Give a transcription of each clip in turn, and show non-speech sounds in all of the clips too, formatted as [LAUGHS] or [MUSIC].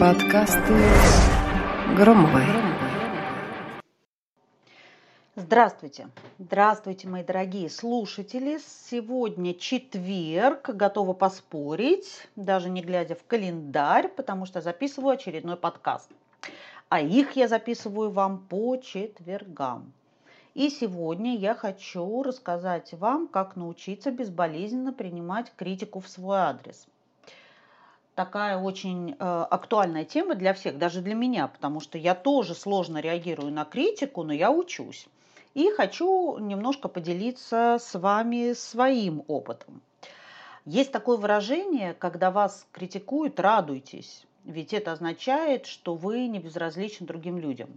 Подкасты Громовой. Здравствуйте. Здравствуйте, мои дорогие слушатели. Сегодня четверг. Готова поспорить, даже не глядя в календарь, потому что записываю очередной подкаст. А их я записываю вам по четвергам. И сегодня я хочу рассказать вам, как научиться безболезненно принимать критику в свой адрес – такая очень э, актуальная тема для всех, даже для меня, потому что я тоже сложно реагирую на критику, но я учусь. И хочу немножко поделиться с вами своим опытом. Есть такое выражение, когда вас критикуют, радуйтесь, ведь это означает, что вы не безразличны другим людям.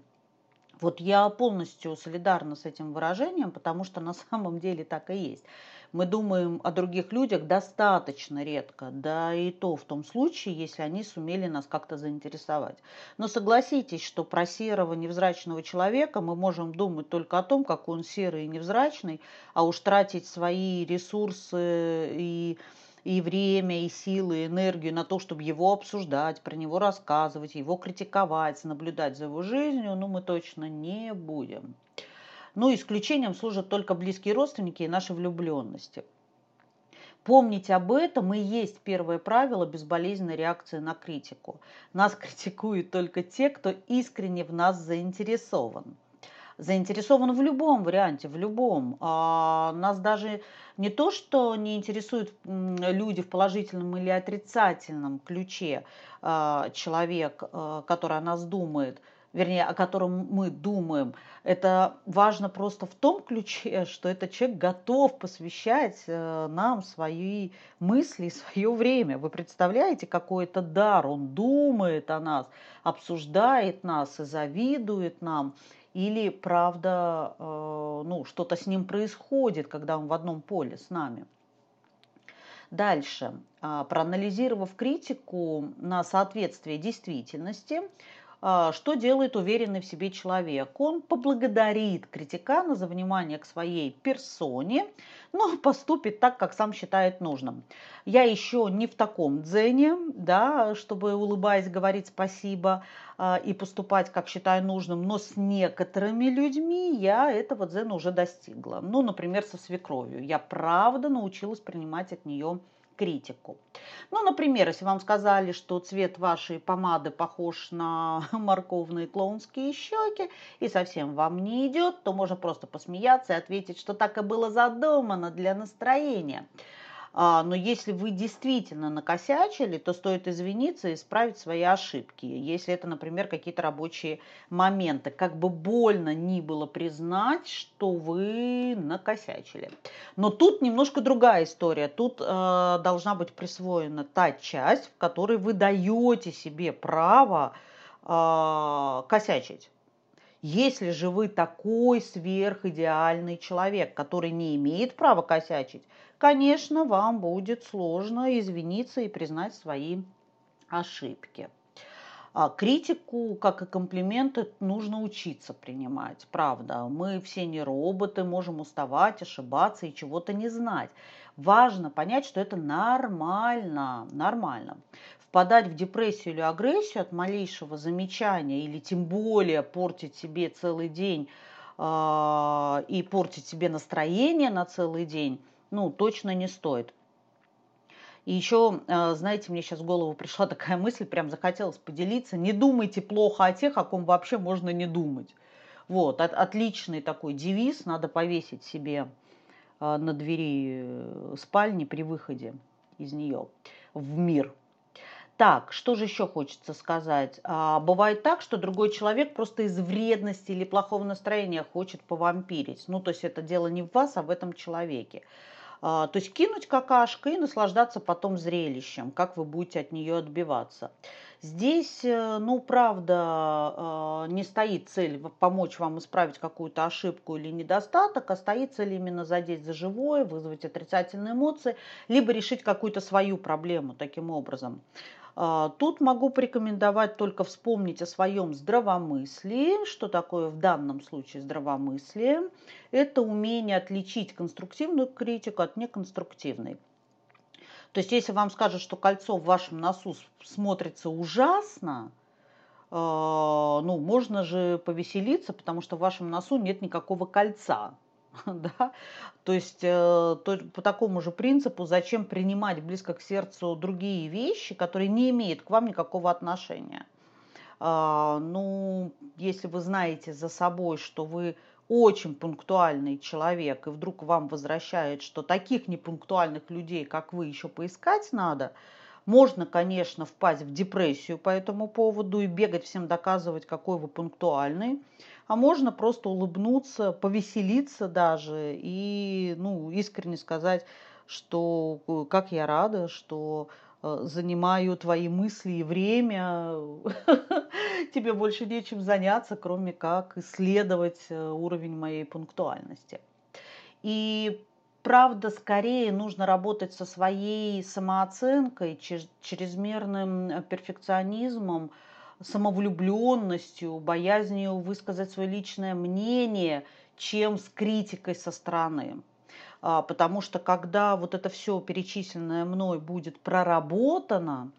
Вот я полностью солидарна с этим выражением, потому что на [LAUGHS] самом деле так и есть мы думаем о других людях достаточно редко, да и то в том случае, если они сумели нас как-то заинтересовать. Но согласитесь, что про серого невзрачного человека мы можем думать только о том, как он серый и невзрачный, а уж тратить свои ресурсы и и время, и силы, и энергию на то, чтобы его обсуждать, про него рассказывать, его критиковать, наблюдать за его жизнью, ну, мы точно не будем. Но исключением служат только близкие родственники и наши влюбленности. Помнить об этом и есть первое правило безболезненной реакции на критику. Нас [LAUGHS] критикуют только те, кто искренне в нас заинтересован. Заинтересован в любом варианте, в любом. А нас даже не то, что не интересуют люди в положительном или отрицательном ключе а, человек, а, который о нас думает – вернее, о котором мы думаем, это важно просто в том ключе, [LAUGHS] что этот человек готов посвящать э, нам свои мысли, свое время. Вы представляете, какой это дар? Он думает о нас, обсуждает нас и завидует нам. Или, правда, э, ну, что-то с ним происходит, когда он в одном поле с нами. Дальше, а, проанализировав критику на соответствие действительности, что делает уверенный в себе человек? Он поблагодарит критикана за внимание к своей персоне, но поступит так, как сам считает нужным. Я еще не в таком дзене, да, чтобы улыбаясь говорить спасибо а, и поступать, как считаю нужным, но с некоторыми людьми я этого дзена уже достигла. Ну, например, со свекровью. Я правда научилась принимать от нее критику. Ну, например, если вам сказали, что цвет вашей помады похож на [LAUGHS] морковные клоунские щеки и совсем вам не идет, то можно просто посмеяться и ответить, что так и было задумано для настроения. А, но если вы действительно накосячили, то стоит извиниться и исправить свои ошибки. Если это, например, какие-то рабочие моменты. Как бы больно ни было признать, что вы накосячили. Но тут немножко другая история. Тут э, должна быть присвоена та часть, в которой вы даете себе право э, косячить. Если же вы такой сверхидеальный человек, который не имеет права косячить, конечно, вам будет сложно извиниться и признать свои ошибки. А критику, как и комплименты, нужно учиться принимать, правда. Мы все не роботы, можем уставать, ошибаться и чего-то не знать. Важно понять, что это нормально, нормально впадать в депрессию или агрессию от малейшего замечания или тем более портить себе целый день э, и портить себе настроение на целый день, ну, точно не стоит. И еще, э, знаете, мне сейчас в голову пришла такая мысль, прям захотелось поделиться. Не думайте плохо о тех, о ком вообще можно не думать. Вот, от, отличный такой девиз, надо повесить себе э, на двери э, спальни при выходе из нее в мир. Так, что же еще хочется сказать? А, бывает так, что другой человек просто из вредности или плохого настроения хочет повампирить. Ну, то есть это дело не в вас, а в этом человеке. А, то есть кинуть какашкой и наслаждаться потом зрелищем, как вы будете от нее отбиваться. Здесь, э, ну, правда, а, не стоит цель помочь вам исправить какую-то ошибку или недостаток, а стоит цель именно задеть за живое, вызвать отрицательные эмоции, либо решить какую-то свою проблему таким образом. А, тут могу порекомендовать только вспомнить о своем здравомыслии. Что такое в данном случае здравомыслие? Это умение отличить конструктивную критику от неконструктивной. То есть, если вам скажут, что кольцо в вашем носу смотрится ужасно, э, ну, можно же повеселиться, потому что в вашем носу нет никакого кольца. [LAUGHS] Да? То есть э, то, по такому же принципу, зачем принимать близко к сердцу другие вещи, которые не имеют к вам никакого отношения. А, ну, если вы знаете за собой, что вы очень пунктуальный человек, и вдруг вам возвращает, что таких непунктуальных людей, как вы, еще поискать надо, можно, конечно, впасть в депрессию по этому поводу и бегать всем доказывать, какой вы пунктуальный, а можно просто улыбнуться, повеселиться даже и ну, искренне сказать, что э, как я рада, что Э, занимаю твои мысли и время, [LAUGHS] тебе больше нечем заняться, кроме как исследовать э, уровень моей пунктуальности. И правда, скорее нужно работать со своей самооценкой, чрезмерным перфекционизмом, самовлюбленностью, боязнью высказать свое личное мнение, чем с критикой со стороны. А, потому что когда вот это все перечисленное мной будет проработано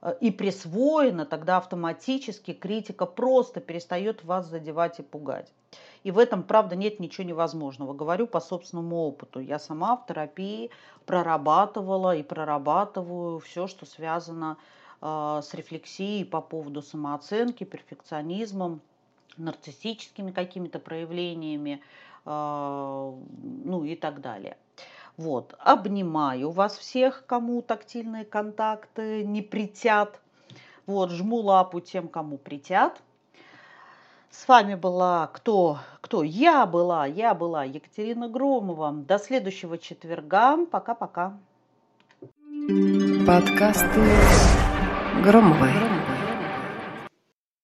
э, и присвоено, тогда автоматически критика просто перестает вас задевать и пугать. И в этом, правда, нет ничего невозможного. Говорю по собственному опыту. Я сама в терапии прорабатывала и прорабатываю все, что связано э, с рефлексией по поводу самооценки, перфекционизмом, нарциссическими какими-то проявлениями, а, ну и так далее. Вот, обнимаю вас всех, кому тактильные контакты не притят. Вот, жму лапу тем, кому притят. С вами была кто? Кто? Я была, я была Екатерина Громова. До следующего четверга. Пока-пока. Подкасты Громовой.